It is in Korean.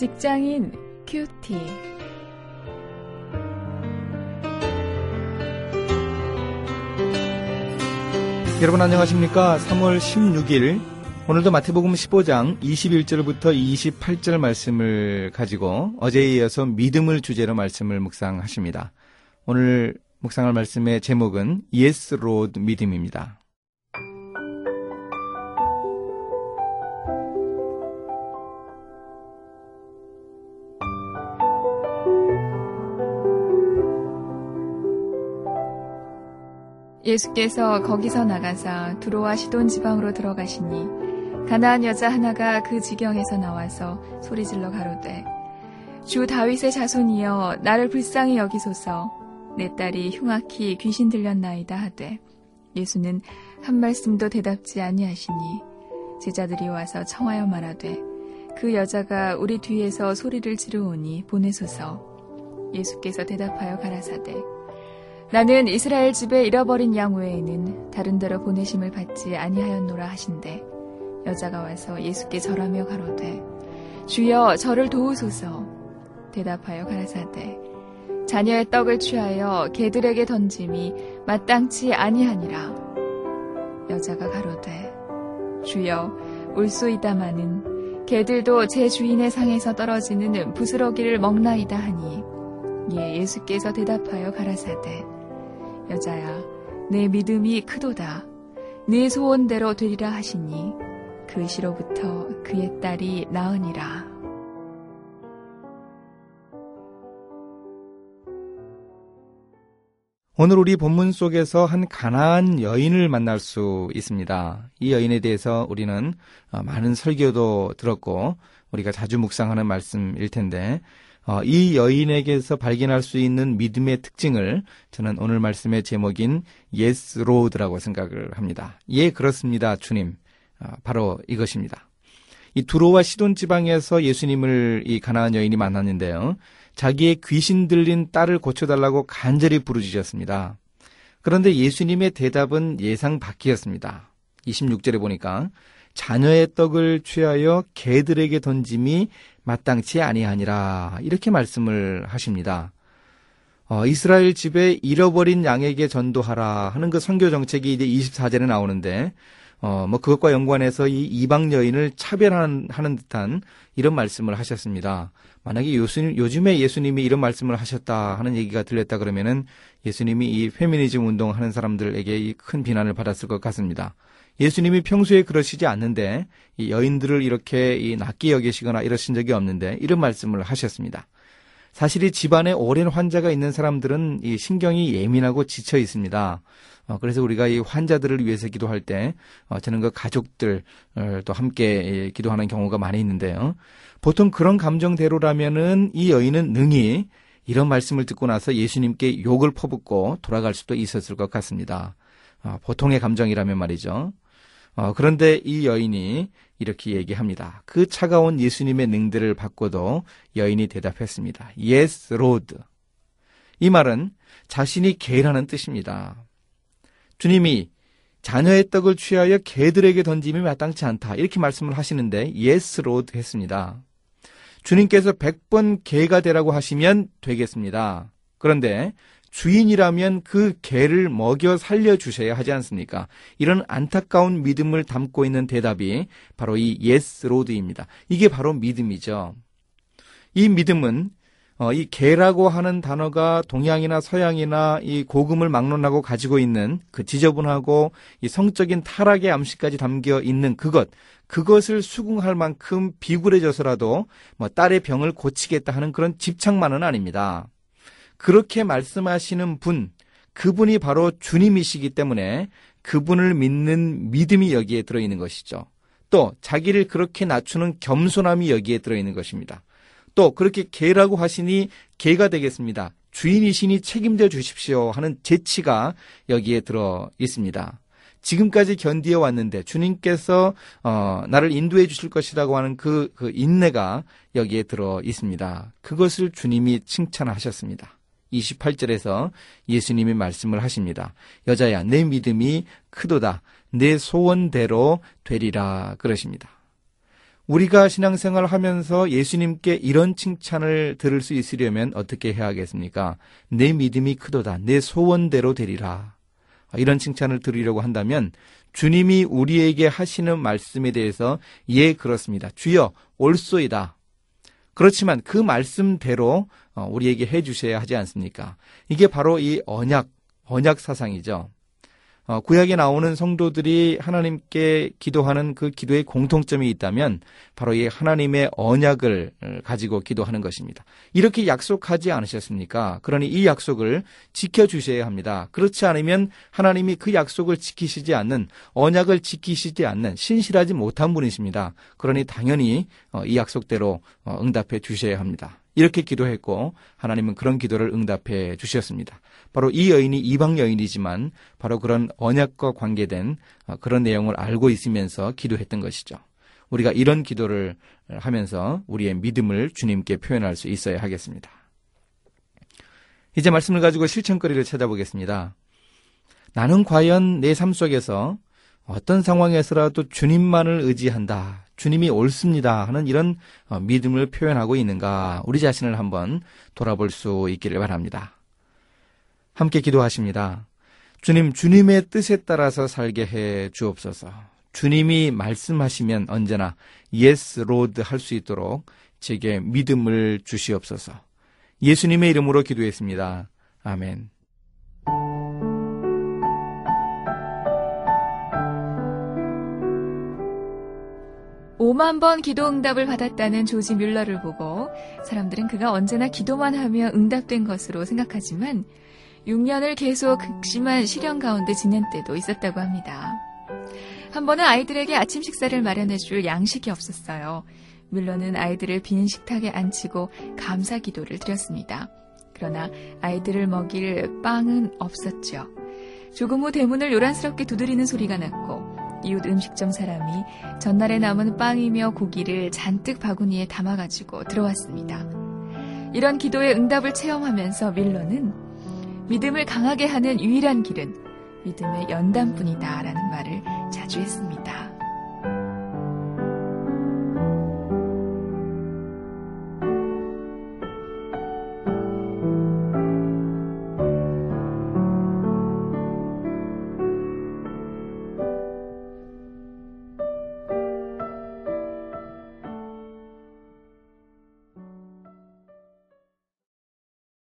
직장인 큐티. 여러분 안녕하십니까? 3월 16일 오늘도 마태복음 15장 21절부터 28절 말씀을 가지고 어제에 이어서 믿음을 주제로 말씀을 묵상하십니다. 오늘 묵상할 말씀의 제목은 Yes Lord 믿음입니다. 예수께서 거기서 나가사 두로와 시돈 지방으로 들어가시니 가나안 여자 하나가 그 지경에서 나와서 소리질러 가로되 주 다윗의 자손이여 나를 불쌍히 여기소서. 내 딸이 흉악히 귀신 들렸나이다 하되 예수는 한 말씀도 대답지 아니하시니 제자들이 와서 청하여 말하되 그 여자가 우리 뒤에서 소리를 지르오니 보내소서. 예수께서 대답하여 가라사대 나는 이스라엘 집에 잃어버린 양 외에는 다른 데로 보내심을 받지 아니하였노라 하신대. 여자가 와서 예수께 절하며 가로되 주여 저를 도우소서. 대답하여 가라사대 자녀의 떡을 취하여 개들에게 던짐이 마땅치 아니하니라. 여자가 가로되 주여 울소이다마는 개들도 제 주인의 상에서 떨어지는 부스러기를 먹나이다 하니 예 예수께서 대답하여 가라사대 여자야, 내 믿음이 크도다. 네 소원대로 되리라 하시니 그 시로부터 그의 딸이 나으니라. 오늘 우리 본문 속에서 한 가나안 여인을 만날 수 있습니다. 이 여인에 대해서 우리는 어, 많은 설교도 들었고 우리가 자주 묵상하는 말씀일 텐데 어, 이 여인에게서 발견할 수 있는 믿음의 특징을 저는 오늘 말씀의 제목인 Yes Lord라고 생각을 합니다. 예, 그렇습니다, 주님. 어, 바로 이것입니다. 이 두로와 시돈 지방에서 예수님을 이 가나안 여인이 만났는데요. 자기의 귀신 들린 딸을 고쳐달라고 간절히 부르짖었습니다. 그런데 예수님의 대답은 예상 밖이었습니다. 26절에 보니까 자녀의 떡을 취하여 개들에게 던짐이 마땅치 아니하니라 이렇게 말씀을 하십니다. 어, 이스라엘 집에 잃어버린 양에게 전도하라 하는 그 선교 정책이 이제 24절에 나오는데 어, 뭐 그것과 연관해서 이 이방 여인을 차별하는 하는 듯한 이런 말씀을 하셨습니다. 만약에 요즘, 요즘에 예수님이 이런 말씀을 하셨다 하는 얘기가 들렸다 그러면은 예수님이 이 페미니즘 운동하는 사람들에게 큰 비난을 받았을 것 같습니다. 예수님이 평소에 그러시지 않는데 이 여인들을 이렇게 이 낮게 여기시거나 이러신 적이 없는데 이런 말씀을 하셨습니다. 사실 이 집안에 오랜 환자가 있는 사람들은 이 신경이 예민하고 지쳐 있습니다. 어, 그래서 우리가 이 환자들을 위해서 기도할 때 어, 저는 그 가족들 또 함께 기도하는 경우가 많이 있는데요. 보통 그런 감정대로라면은 이 여인은 능히 이런 말씀을 듣고 나서 예수님께 욕을 퍼붓고 돌아갈 수도 있었을 것 같습니다. 어, 보통의 감정이라면 말이죠. 어, 그런데 이 여인이 이렇게 얘기합니다. 그 차가운 예수님의 능들을 받고도 여인이 대답했습니다. Yes, Lord. 이 말은 자신이 개라는 뜻입니다. 주님이 자녀의 떡을 취하여 개들에게 던짐이 마땅치 않다. 이렇게 말씀을 하시는데 Yes, Lord 했습니다. 주님께서 100번 개가 되라고 하시면 되겠습니다. 그런데 주인이라면 그 개를 먹여 살려주셔야 하지 않습니까? 이런 안타까운 믿음을 담고 있는 대답이 바로 이 yes, Lord입니다. 이게 바로 믿음이죠. 이 믿음은 어, 이 개라고 하는 단어가 동양이나 서양이나 이 고금을 막론하고 가지고 있는 그 지저분하고 이 성적인 타락의 암시까지 담겨 있는 그것, 그것을 수긍할 만큼 비굴해져서라도 뭐 딸의 병을 고치겠다 하는 그런 집착만은 아닙니다. 그렇게 말씀하시는 분, 그분이 바로 주님이시기 때문에 그분을 믿는 믿음이 여기에 들어있는 것이죠. 또 자기를 그렇게 낮추는 겸손함이 여기에 들어있는 것입니다. 또 그렇게 개라고 하시니 개가 되겠습니다. 주인이시니 책임져 주십시오 하는 재치가 여기에 들어 있습니다. 지금까지 견디어 왔는데 주님께서 어, 나를 인도해 주실 것이라고 하는 그, 그 인내가 여기에 들어 있습니다. 그것을 주님이 칭찬하셨습니다. 28절에서 예수님이 말씀을 하십니다. 여자야, 내 믿음이 크도다. 내 소원대로 되리라. 그러십니다. 우리가 신앙생활 하면서 예수님께 이런 칭찬을 들을 수 있으려면 어떻게 해야 하겠습니까? 내 믿음이 크도다. 내 소원대로 되리라. 이런 칭찬을 들으려고 한다면 주님이 우리에게 하시는 말씀에 대해서 예, 그렇습니다. 주여, 옳소이다. 그렇지만 그 말씀대로 어, 우리에게 해 주셔야 하지 않습니까? 이게 바로 이 언약, 언약 사상이죠. 어, 구약에 나오는 성도들이 하나님께 기도하는 그 기도의 공통점이 있다면 바로 이 하나님의 언약을 가지고 기도하는 것입니다. 이렇게 약속하지 않으셨습니까? 그러니 이 약속을 지켜주셔야 합니다. 그렇지 않으면 하나님이 그 약속을 지키시지 않는 언약을 지키시지 않는 신실하지 못한 분이십니다. 그러니 당연히 어, 이 약속대로 어, 응답해 주셔야 합니다. 이렇게 기도했고 하나님은 그런 기도를 응답해 주셨습니다. 바로 이 여인이 이방 여인이지만 바로 그런 언약과 관계된 어, 그런 내용을 알고 있으면서 기도했던 것이죠. 우리가 이런 기도를 하면서 우리의 믿음을 주님께 표현할 수 있어야 하겠습니다. 이제 말씀을 가지고 실천거리를 찾아보겠습니다. 나는 과연 내 삶 속에서 어떤 상황에서라도 주님만을 의지한다. 주님이 옳습니다. 하는 이런 어, 믿음을 표현하고 있는가 우리 자신을 한번 돌아볼 수 있기를 바랍니다. 함께 기도하십니다. 주님, 주님의 뜻에 따라서 살게 해 주옵소서. 주님이 말씀하시면 언제나 yes, Lord 할수 있도록 제게 믿음을 주시옵소서. 예수님의 이름으로 기도했습니다. 아멘. 5만 번 기도 응답을 받았다는 조지 뮬러를 보고 사람들은 그가 언제나 기도만 하며 응답된 것으로 생각하지만 6년을 계속 극심한 시련 가운데 지낸 때도 있었다고 합니다. 한 번은 아이들에게 아침 식사를 마련해줄 양식이 없었어요. 뮬러는 아이들을 빈 식탁에 앉히고 감사 기도를 드렸습니다. 그러나 아이들을 먹일 빵은 없었죠. 조금 후 대문을 요란스럽게 두드리는 소리가 났고 이웃 음식점 사람이 전날에 남은 빵이며 고기를 잔뜩 바구니에 담아가지고 들어왔습니다. 이런 기도의 응답을 체험하면서 밀러는 믿음을 강하게 하는 유일한 길은 믿음의 연단뿐이다 라는 말을 자주 했습니다.